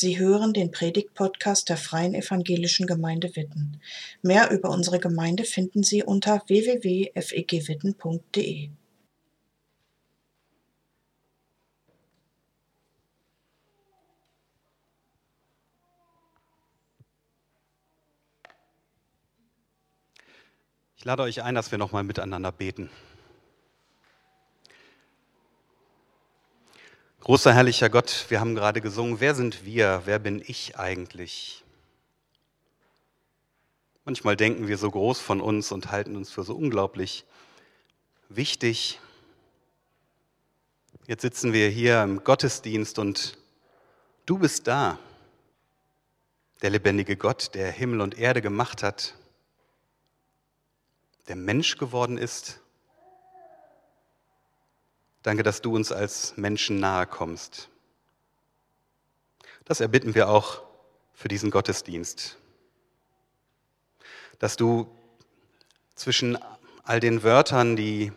Sie hören den Predigt-Podcast der Freien Evangelischen Gemeinde Witten. Mehr über unsere Gemeinde finden Sie unter www.fegwitten.de. Ich lade euch ein, dass wir nochmal miteinander beten. Großer herrlicher Gott, wir haben gerade gesungen, wer sind wir, wer bin ich eigentlich? Manchmal denken wir so groß von uns und halten uns für so unglaublich wichtig. Jetzt sitzen wir hier im Gottesdienst und du bist da, der lebendige Gott, der Himmel und Erde gemacht hat, der Mensch geworden ist Danke, dass du uns als Menschen nahe kommst. Das erbitten wir auch für diesen Gottesdienst. Dass du zwischen all den Wörtern, die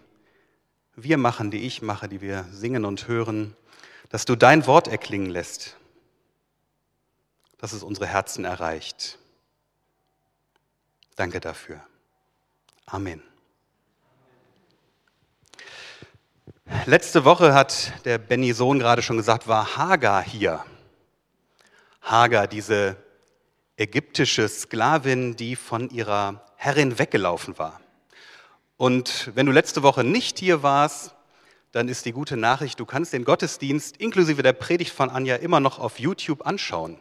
wir machen, die ich mache, die wir singen und hören, dass du dein Wort erklingen lässt, dass es unsere Herzen erreicht. Danke dafür. Amen. Letzte Woche hat der Benny Sohn gerade schon gesagt, war Hagar hier. Hagar, diese ägyptische Sklavin, die von ihrer Herrin weggelaufen war. Und wenn du letzte Woche nicht hier warst, dann ist die gute Nachricht, du kannst den Gottesdienst inklusive der Predigt von Anja immer noch auf YouTube anschauen.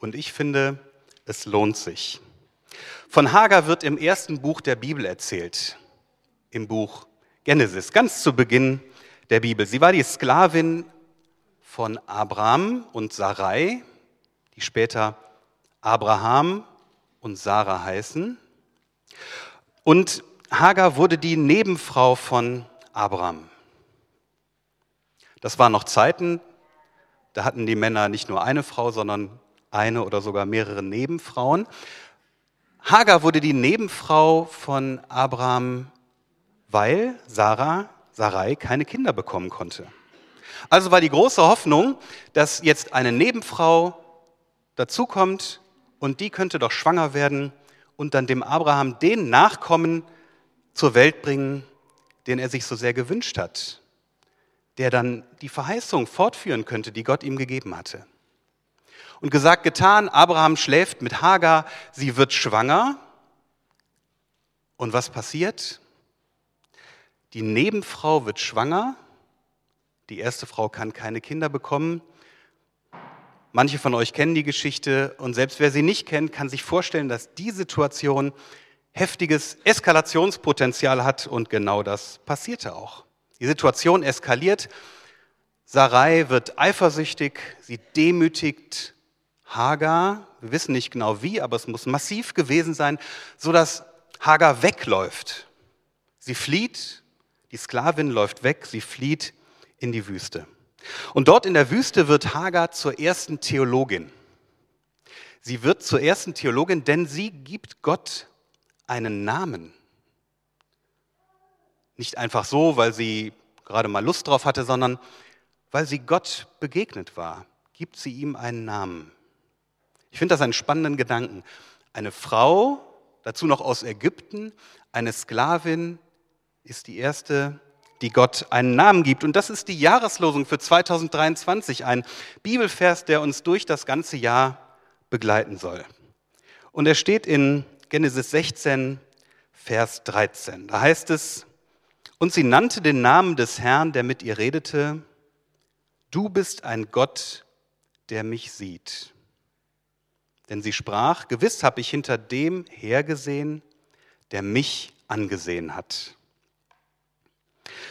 Und ich finde, es lohnt sich. Von Hagar wird im ersten Buch der Bibel erzählt, im Buch Genesis, ganz zu Beginn der Bibel. Sie war die Sklavin von Abraham und Sarai, die später Abraham und Sarah heißen. Und Hagar wurde die Nebenfrau von Abraham. Das waren noch Zeiten, da hatten die Männer nicht nur eine Frau, sondern eine oder sogar mehrere Nebenfrauen. Hagar wurde die Nebenfrau von Abraham, weil Sarah Sarai keine Kinder bekommen konnte. Also war die große Hoffnung, dass jetzt eine Nebenfrau dazukommt und die könnte doch schwanger werden und dann dem Abraham den Nachkommen zur Welt bringen, den er sich so sehr gewünscht hat, der dann die Verheißung fortführen könnte, die Gott ihm gegeben hatte. Und gesagt, getan, Abraham schläft mit Hagar, sie wird schwanger. Und was passiert? Die Nebenfrau wird schwanger. Die erste Frau kann keine Kinder bekommen. Manche von euch kennen die Geschichte und selbst wer sie nicht kennt, kann sich vorstellen, dass die Situation heftiges Eskalationspotenzial hat und genau das passierte auch. Die Situation eskaliert. Sarai wird eifersüchtig, sie demütigt Hagar. Wir wissen nicht genau wie, aber es muss massiv gewesen sein, sodass Hagar wegläuft. Sie flieht die Sklavin läuft weg, sie flieht in die Wüste. Und dort in der Wüste wird Hagar zur ersten Theologin. Sie wird zur ersten Theologin, denn sie gibt Gott einen Namen. Nicht einfach so, weil sie gerade mal Lust drauf hatte, sondern weil sie Gott begegnet war, gibt sie ihm einen Namen. Ich finde das einen spannenden Gedanken. Eine Frau, dazu noch aus Ägypten, eine Sklavin, ist die erste, die Gott einen Namen gibt. Und das ist die Jahreslosung für 2023, ein Bibelvers, der uns durch das ganze Jahr begleiten soll. Und er steht in Genesis 16, Vers 13. Da heißt es, und sie nannte den Namen des Herrn, der mit ihr redete, du bist ein Gott, der mich sieht. Denn sie sprach, gewiss habe ich hinter dem hergesehen, der mich angesehen hat.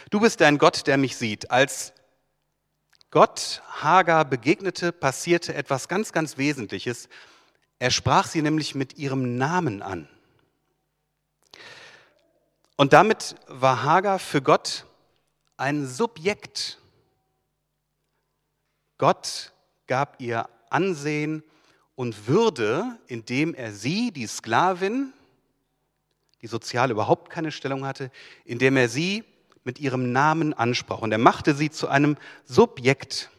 Du bist ein Gott, der mich sieht. Als Gott Hagar begegnete, passierte etwas ganz, ganz Wesentliches. Er sprach sie nämlich mit ihrem Namen an. Und damit war Hagar für Gott ein Subjekt. Gott gab ihr Ansehen und Würde, indem er sie, die Sklavin, die sozial überhaupt keine Stellung hatte, indem er sie mit ihrem Namen ansprach. Und er machte sie zu einem Subjekt.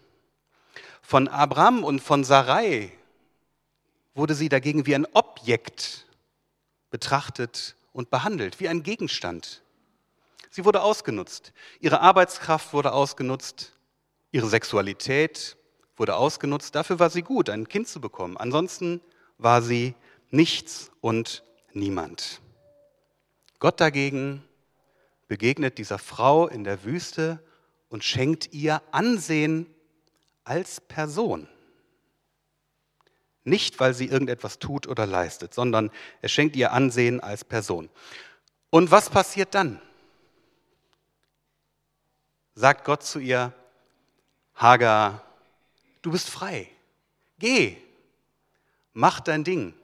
Von Abraham und von Sarai wurde sie dagegen wie ein Objekt betrachtet und behandelt, wie ein Gegenstand. Sie wurde ausgenutzt. Ihre Arbeitskraft wurde ausgenutzt. Ihre Sexualität wurde ausgenutzt. Dafür war sie gut, ein Kind zu bekommen. Ansonsten war sie nichts und niemand. Gott dagegen begegnet dieser Frau in der Wüste und schenkt ihr Ansehen als Person. Nicht, weil sie irgendetwas tut oder leistet, sondern er schenkt ihr Ansehen als Person. Und was passiert dann? Sagt Gott zu ihr, Hagar, du bist frei. Geh, mach dein Ding.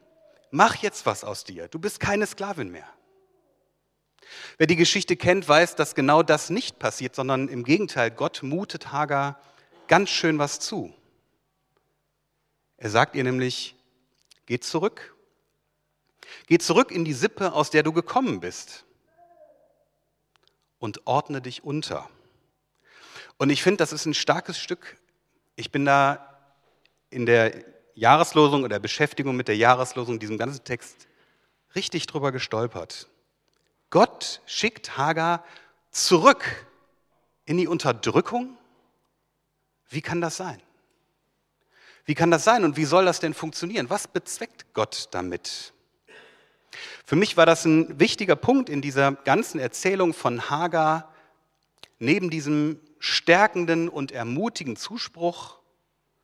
Mach jetzt was aus dir. Du bist keine Sklavin mehr. Wer die Geschichte kennt, weiß, dass genau das nicht passiert, sondern im Gegenteil, Gott mutet Hagar ganz schön was zu. Er sagt ihr nämlich, geh zurück. Geh zurück in die Sippe, aus der du gekommen bist. Und ordne dich unter. Und ich finde, das ist ein starkes Stück. Ich bin da in der Jahreslosung oder Beschäftigung mit der Jahreslosung, diesem ganzen Text, richtig drüber gestolpert. Gott schickt Hagar zurück in die Unterdrückung. Wie kann das sein? Wie kann das sein und wie soll das denn funktionieren? Was bezweckt Gott damit? Für mich war das ein wichtiger Punkt in dieser ganzen Erzählung von Hagar, neben diesem stärkenden und ermutigenden Zuspruch,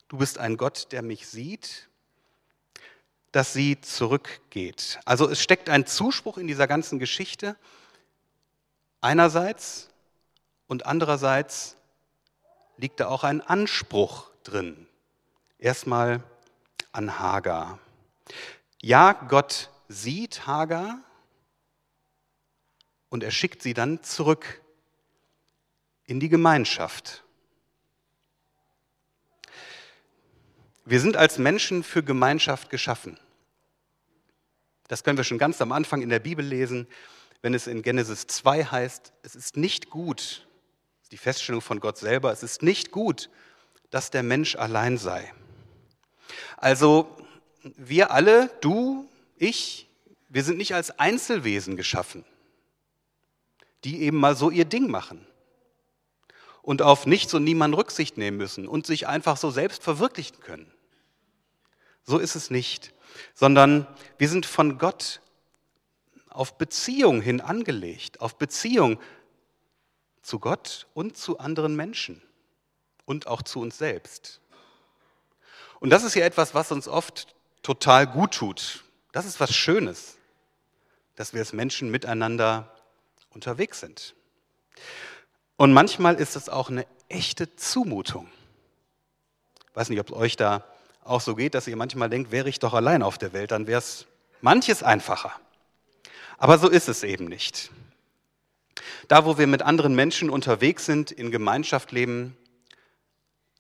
du bist ein Gott, der mich sieht, dass sie zurückgeht. Also es steckt ein Zuspruch in dieser ganzen Geschichte einerseits und andererseits liegt da auch ein Anspruch drin erstmal an Hagar. Ja, Gott sieht Hagar und er schickt sie dann zurück in die Gemeinschaft. Wir sind als Menschen für Gemeinschaft geschaffen. Das können wir schon ganz am Anfang in der Bibel lesen, wenn es in Genesis 2 heißt, es ist nicht gut, die Feststellung von Gott selber, es ist nicht gut, dass der Mensch allein sei. Also wir alle, du, ich, wir sind nicht als Einzelwesen geschaffen, die eben mal so ihr Ding machen und auf nichts und niemand Rücksicht nehmen müssen und sich einfach so selbst verwirklichen können. So ist es nicht, sondern wir sind von Gott auf Beziehung hin angelegt, auf Beziehung zu Gott und zu anderen Menschen und auch zu uns selbst. Und das ist ja etwas, was uns oft total gut tut. Das ist was Schönes, dass wir als Menschen miteinander unterwegs sind. Und manchmal ist es auch eine echte Zumutung. Ich weiß nicht, ob es euch da auch so geht, dass ihr manchmal denkt, wäre ich doch allein auf der Welt, dann wäre es manches einfacher. Aber so ist es eben nicht. Da, wo wir mit anderen Menschen unterwegs sind, in Gemeinschaft leben,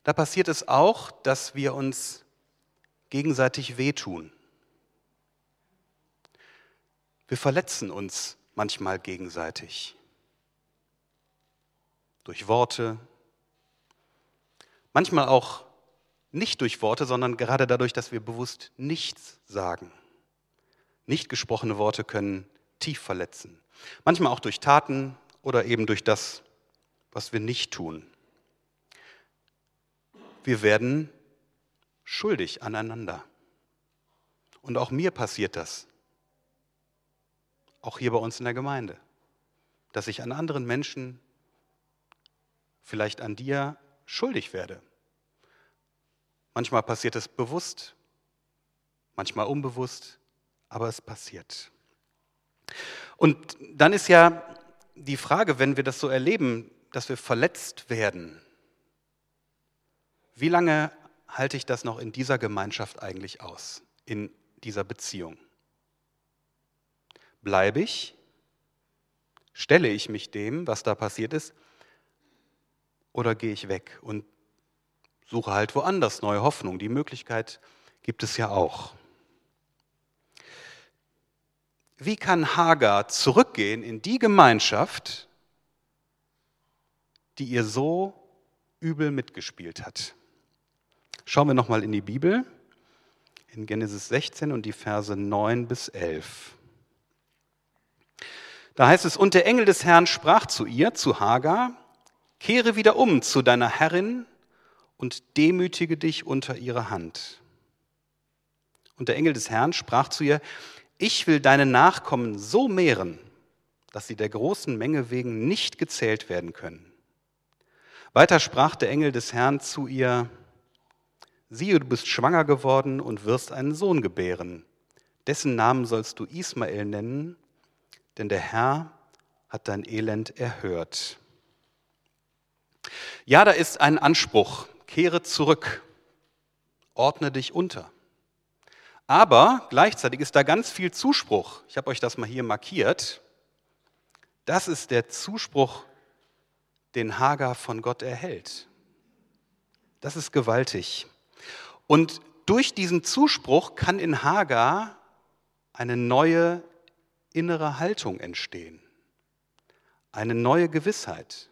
da passiert es auch, dass wir uns gegenseitig wehtun. Wir verletzen uns manchmal gegenseitig durch Worte, manchmal auch nicht durch Worte, sondern gerade dadurch, dass wir bewusst nichts sagen. Nicht gesprochene Worte können tief verletzen. Manchmal auch durch Taten oder eben durch das, was wir nicht tun. Wir werden schuldig aneinander. Und auch mir passiert das. Auch hier bei uns in der Gemeinde. Dass ich an anderen Menschen, vielleicht an dir, schuldig werde. Manchmal passiert es bewusst, manchmal unbewusst, aber es passiert. Und dann ist ja die Frage, wenn wir das so erleben, dass wir verletzt werden, wie lange halte ich das noch in dieser Gemeinschaft eigentlich aus, in dieser Beziehung? Bleibe ich? Stelle ich mich dem, was da passiert ist? Oder gehe ich weg und suche halt woanders neue Hoffnung? Die Möglichkeit gibt es ja auch. Wie kann Hagar zurückgehen in die Gemeinschaft, die ihr so übel mitgespielt hat? Schauen wir nochmal in die Bibel, in Genesis 16 und die Verse 9 bis 11. Da heißt es, und der Engel des Herrn sprach zu ihr, zu Hagar, kehre wieder um zu deiner Herrin und demütige dich unter ihre Hand. Und der Engel des Herrn sprach zu ihr, ich will deine Nachkommen so mehren, dass sie der großen Menge wegen nicht gezählt werden können. Weiter sprach der Engel des Herrn zu ihr, siehe, du bist schwanger geworden und wirst einen Sohn gebären. Dessen Namen sollst du Ismael nennen, denn der Herr hat dein Elend erhört. Ja, da ist ein Anspruch, kehre zurück, ordne dich unter. Aber gleichzeitig ist da ganz viel Zuspruch. Ich habe euch das mal hier markiert. Das ist der Zuspruch, den Hagar von Gott erhält. Das ist gewaltig. Und durch diesen Zuspruch kann in Hagar eine neue innere Haltung entstehen, eine neue Gewissheit.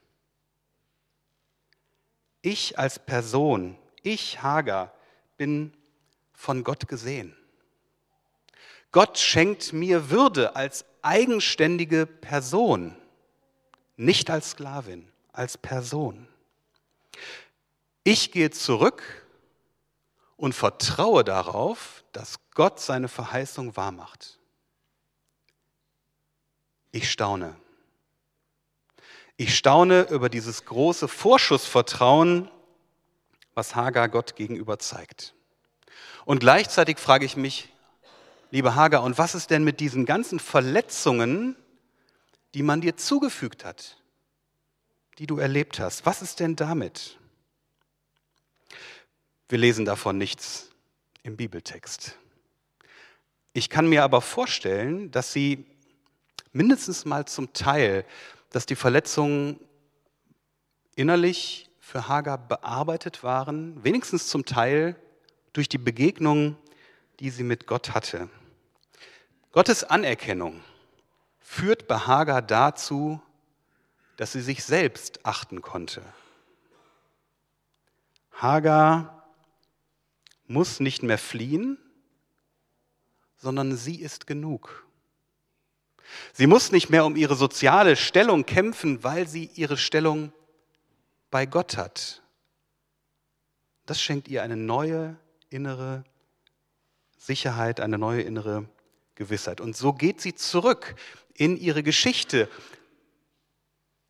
Ich als Person, ich Hagar, bin von Gott gesehen. Gott schenkt mir Würde als eigenständige Person, nicht als Sklavin, als Person. Ich gehe zurück und vertraue darauf, dass Gott seine Verheißung wahrmacht. Ich staune. Ich staune über dieses große Vorschussvertrauen, was Hagar Gott gegenüber zeigt. Und gleichzeitig frage ich mich, liebe Hagar, und was ist denn mit diesen ganzen Verletzungen, die man dir zugefügt hat, die du erlebt hast? Was ist denn damit? Wir lesen davon nichts im Bibeltext. Ich kann mir aber vorstellen, dass sie mindestens mal zum Teil, dass die Verletzungen innerlich für Hagar bearbeitet waren, wenigstens zum Teil durch die Begegnung, die sie mit Gott hatte. Gottes Anerkennung führt bei Hagar dazu, dass sie sich selbst achten konnte. Hagar muss nicht mehr fliehen, sondern sie ist genug. Sie muss nicht mehr um ihre soziale Stellung kämpfen, weil sie ihre Stellung bei Gott hat. Das schenkt ihr eine neue innere Sicherheit, eine neue innere Gewissheit. Und so geht sie zurück in ihre Geschichte.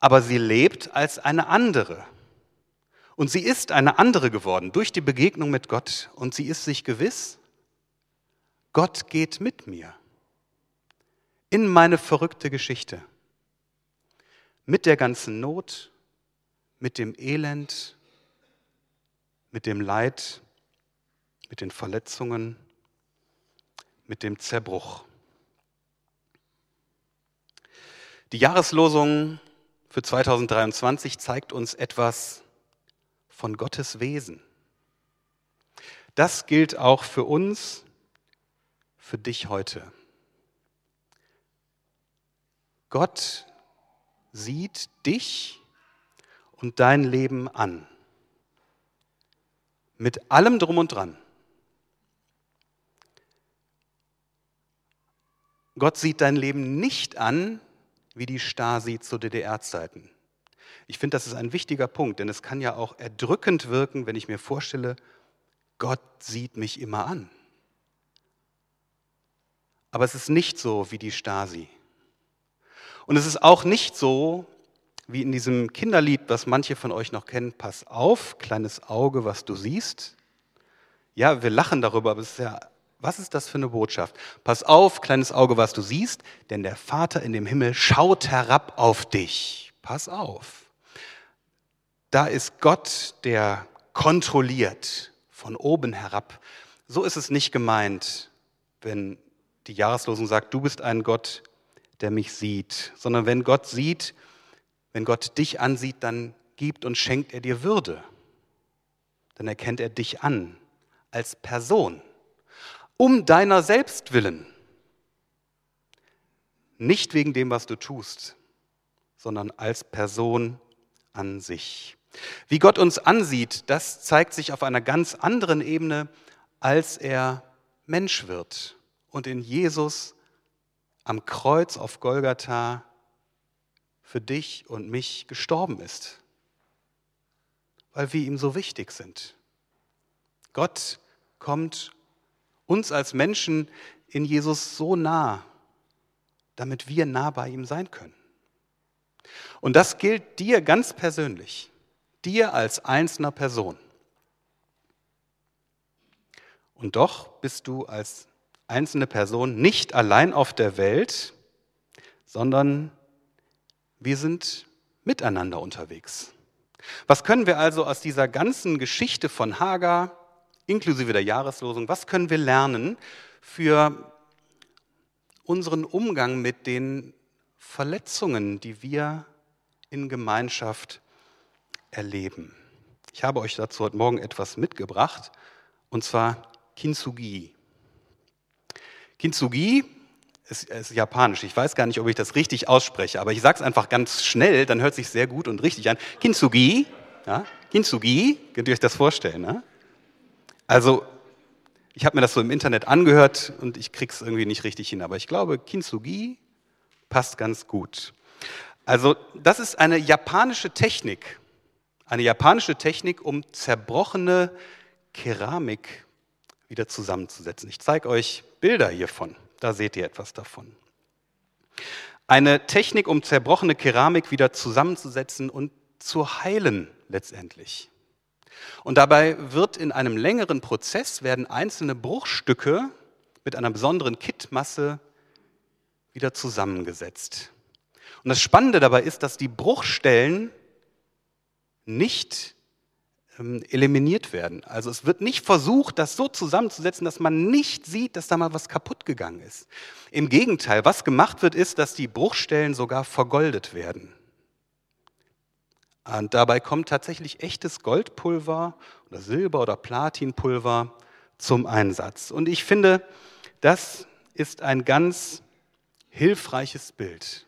Aber sie lebt als eine andere. Und sie ist eine andere geworden durch die Begegnung mit Gott. Und sie ist sich gewiss, Gott geht mit mir in meine verrückte Geschichte. Mit der ganzen Not, mit dem Elend, mit dem Leid, mit den Verletzungen, mit dem Zerbruch. Die Jahreslosung für 2023 zeigt uns etwas von Gottes Wesen. Das gilt auch für uns, für dich heute. Gott sieht dich und dein Leben an. Mit allem drum und dran. Gott sieht dein Leben nicht an wie die Stasi zu DDR-Zeiten. Ich finde, das ist ein wichtiger Punkt, denn es kann ja auch erdrückend wirken, wenn ich mir vorstelle, Gott sieht mich immer an. Aber es ist nicht so wie die Stasi. Und es ist auch nicht so wie in diesem Kinderlied, was manche von euch noch kennen, pass auf, kleines Auge, was du siehst. Ja, wir lachen darüber, aber es ist ja was ist das für eine Botschaft? Pass auf, kleines Auge, was du siehst, denn der Vater in dem Himmel schaut herab auf dich. Pass auf. Da ist Gott, der kontrolliert von oben herab. So ist es nicht gemeint, wenn die Jahreslosung sagt, du bist ein Gott, der mich sieht, sondern wenn Gott sieht, wenn Gott dich ansieht, dann gibt und schenkt er dir Würde. Dann erkennt er dich an als Person um deiner selbst willen. Nicht wegen dem, was du tust, sondern als Person an sich. Wie Gott uns ansieht, das zeigt sich auf einer ganz anderen Ebene, als er Mensch wird und in Jesus am Kreuz auf Golgatha für dich und mich gestorben ist, weil wir ihm so wichtig sind. Gott kommt uns als Menschen in Jesus so nah, damit wir nah bei ihm sein können. Und das gilt dir ganz persönlich, dir als einzelner Person. Und doch bist du als einzelne Person nicht allein auf der Welt, sondern wir sind miteinander unterwegs. Was können wir also aus dieser ganzen Geschichte von Hagar, inklusive der Jahreslosung, was können wir lernen für unseren Umgang mit den Verletzungen, die wir in Gemeinschaft erleben? Ich habe euch dazu heute Morgen etwas mitgebracht, und zwar Kintsugi. Kintsugi ist, ist, japanisch. Ich weiß gar nicht, ob ich das richtig ausspreche, aber ich sage es einfach ganz schnell, dann hört sich sehr gut und richtig an. Kintsugi, ja, Kintsugi, könnt ihr euch das vorstellen? Ne? Also, ich habe mir das so im Internet angehört und ich kriege es irgendwie nicht richtig hin, aber ich glaube, Kintsugi passt ganz gut. Also, das ist eine japanische Technik, eine japanische Technik, um zerbrochene Keramik wieder zusammenzusetzen. Ich zeige euch Bilder hiervon. Da seht ihr etwas davon. Eine Technik, um zerbrochene Keramik wieder zusammenzusetzen und zu heilen letztendlich. Und dabei wird in einem längeren Prozess werden einzelne Bruchstücke mit einer besonderen Kittmasse wieder zusammengesetzt. Und das Spannende dabei ist, dass die Bruchstellen nicht eliminiert werden. Also es wird nicht versucht, das so zusammenzusetzen, dass man nicht sieht, dass da mal was kaputt gegangen ist. Im Gegenteil, was gemacht wird, ist, dass die Bruchstellen sogar vergoldet werden. Und dabei kommt tatsächlich echtes Goldpulver oder Silber- oder Platinpulver zum Einsatz. Und ich finde, das ist ein ganz hilfreiches Bild.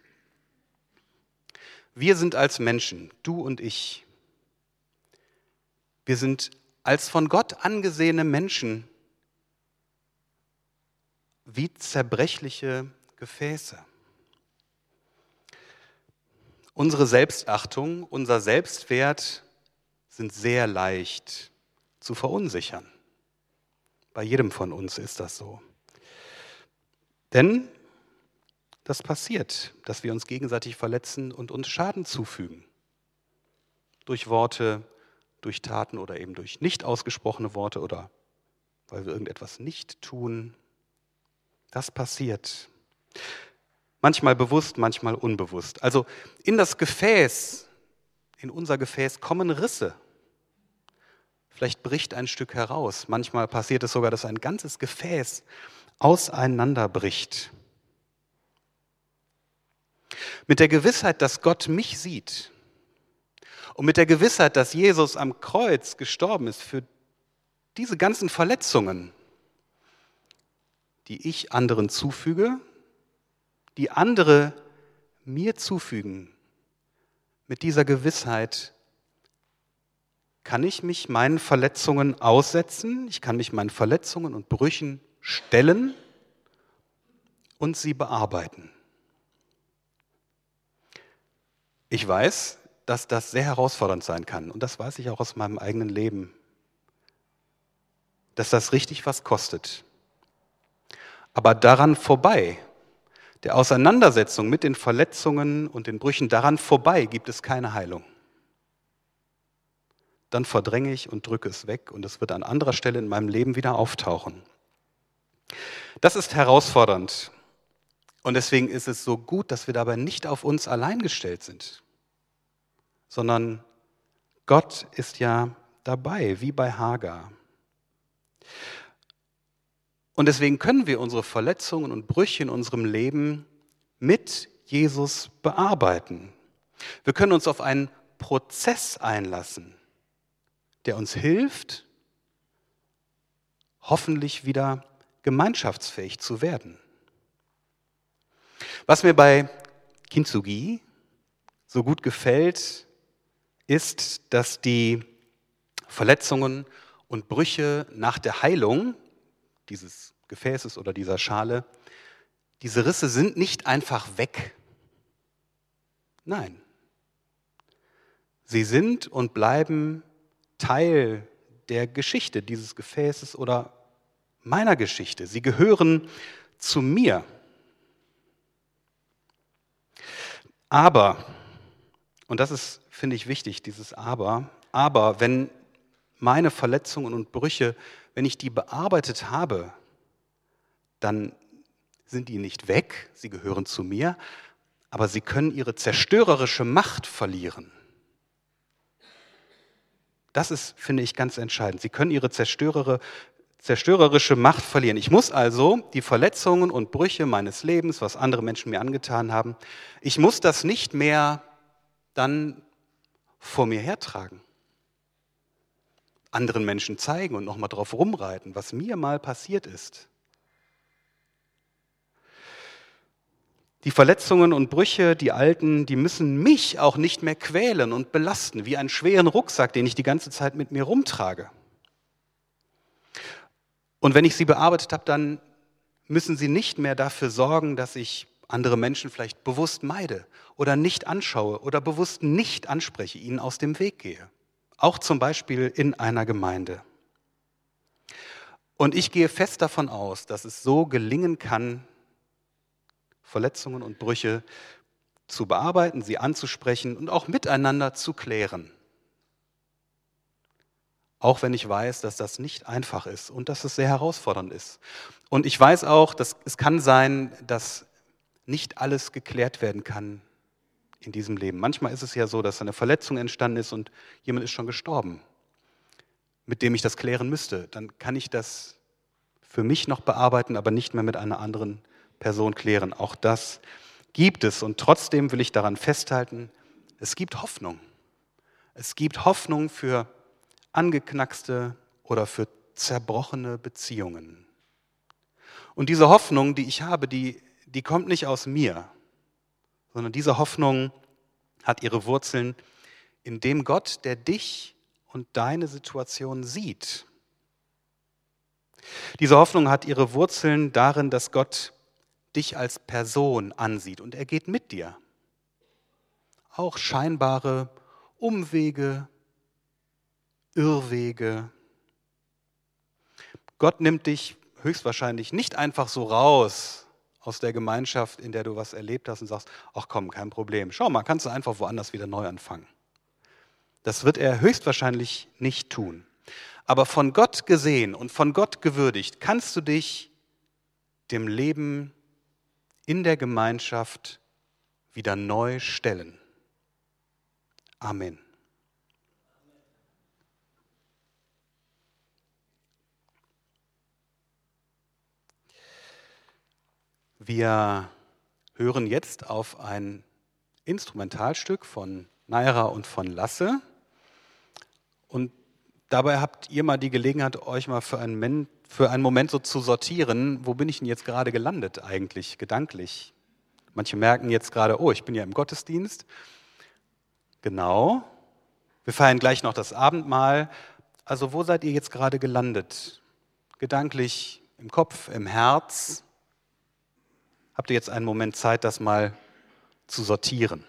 Wir sind als Menschen, du und ich, wir sind als von Gott angesehene Menschen wie zerbrechliche Gefäße. Unsere Selbstachtung, unser Selbstwert sind sehr leicht zu verunsichern. Bei jedem von uns ist das so. Denn das passiert, dass wir uns gegenseitig verletzen und uns Schaden zufügen. Durch Worte, durch Taten oder eben durch nicht ausgesprochene Worte oder weil wir irgendetwas nicht tun. Das passiert. Manchmal bewusst, manchmal unbewusst. Also in das Gefäß, in unser Gefäß kommen Risse. Vielleicht bricht ein Stück heraus. Manchmal passiert es sogar, dass ein ganzes Gefäß auseinanderbricht. Mit der Gewissheit, dass Gott mich sieht, und mit der Gewissheit, dass Jesus am Kreuz gestorben ist für diese ganzen Verletzungen, die ich anderen zufüge, die andere mir zufügen, mit dieser Gewissheit kann ich mich meinen Verletzungen aussetzen, ich kann mich meinen Verletzungen und Brüchen stellen und sie bearbeiten. Ich weiß, dass das sehr herausfordernd sein kann. Und das weiß ich auch aus meinem eigenen Leben. Dass das richtig was kostet. Aber daran vorbei, der Auseinandersetzung mit den Verletzungen und den Brüchen, daran vorbei gibt es keine Heilung. Dann verdränge ich und drücke es weg und es wird an anderer Stelle in meinem Leben wieder auftauchen. Das ist herausfordernd. Und deswegen ist es so gut, dass wir dabei nicht auf uns allein gestellt sind sondern Gott ist ja dabei, wie bei Hagar. Und deswegen können wir unsere Verletzungen und Brüche in unserem Leben mit Jesus bearbeiten. Wir können uns auf einen Prozess einlassen, der uns hilft, hoffentlich wieder gemeinschaftsfähig zu werden. Was mir bei Kintsugi so gut gefällt, ist, dass die Verletzungen und Brüche nach der Heilung dieses Gefäßes oder dieser Schale, diese Risse sind nicht einfach weg. Nein, sie sind und bleiben Teil der Geschichte dieses Gefäßes oder meiner Geschichte. Sie gehören zu mir. Aber, und das ist, finde ich, wichtig, dieses Aber, aber wenn meine Verletzungen und Brüche, wenn ich die bearbeitet habe, dann sind die nicht weg, sie gehören zu mir, aber sie können ihre zerstörerische Macht verlieren. Das ist, finde ich, ganz entscheidend. Sie können ihre zerstörerische Macht verlieren. Ich muss also die Verletzungen und Brüche meines Lebens, was andere Menschen mir angetan haben, ich muss das nicht mehr dann vor mir hertragen. Anderen Menschen zeigen und nochmal drauf rumreiten, was mir mal passiert ist. Die Verletzungen und Brüche, die alten, die müssen mich auch nicht mehr quälen und belasten, wie einen schweren Rucksack, den ich die ganze Zeit mit mir rumtrage. Und wenn ich sie bearbeitet habe, dann müssen sie nicht mehr dafür sorgen, dass ich andere Menschen vielleicht bewusst meide oder nicht anschaue oder bewusst nicht anspreche, ihnen aus dem Weg gehe. Auch zum Beispiel in einer Gemeinde. Und ich gehe fest davon aus, dass es so gelingen kann, Verletzungen und Brüche zu bearbeiten, sie anzusprechen und auch miteinander zu klären. Auch wenn ich weiß, dass das nicht einfach ist und dass es sehr herausfordernd ist. Und ich weiß auch, dass es kann sein, dass nicht alles geklärt werden kann in diesem Leben. Manchmal ist es ja so, dass eine Verletzung entstanden ist und jemand ist schon gestorben, mit dem ich das klären müsste. Dann kann ich das für mich noch bearbeiten, aber nicht mehr mit einer anderen Person klären. Auch das gibt es. Und trotzdem will ich daran festhalten, es gibt Hoffnung. Es gibt Hoffnung für angeknackste oder für zerbrochene Beziehungen. Und diese Hoffnung, die ich habe, die, die kommt nicht aus mir, sondern diese Hoffnung hat ihre Wurzeln in dem Gott, der dich und deine Situation sieht. Diese Hoffnung hat ihre Wurzeln darin, dass Gott dich als Person ansieht und er geht mit dir. Auch scheinbare Umwege, Irrwege. Gott nimmt dich höchstwahrscheinlich nicht einfach so raus aus der Gemeinschaft, in der du was erlebt hast und sagst, ach komm, kein Problem, schau mal, kannst du einfach woanders wieder neu anfangen. Das wird er höchstwahrscheinlich nicht tun. Aber von Gott gesehen und von Gott gewürdigt, kannst du dich dem Leben in der Gemeinschaft wieder neu stellen. Amen. Wir hören jetzt auf ein Instrumentalstück von Naira und von Lasse. Und dabei habt ihr mal die Gelegenheit, euch mal für einen, für einen Moment so zu sortieren, wo bin ich denn jetzt gerade gelandet eigentlich, gedanklich. Manche merken jetzt gerade, oh, ich bin ja im Gottesdienst. Genau. Wir feiern gleich noch das Abendmahl. Also wo seid ihr jetzt gerade gelandet? Gedanklich, im Kopf, im Herz? Habt ihr jetzt einen Moment Zeit, das mal zu sortieren?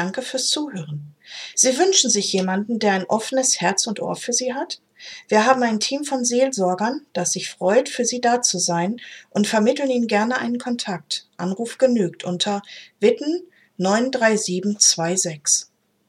Danke fürs Zuhören. Sie wünschen sich jemanden, der ein offenes Herz und Ohr für Sie hat? Wir haben ein Team von Seelsorgern, das sich freut, für Sie da zu sein und vermitteln Ihnen gerne einen Kontakt. Anruf genügt unter Witten 93726.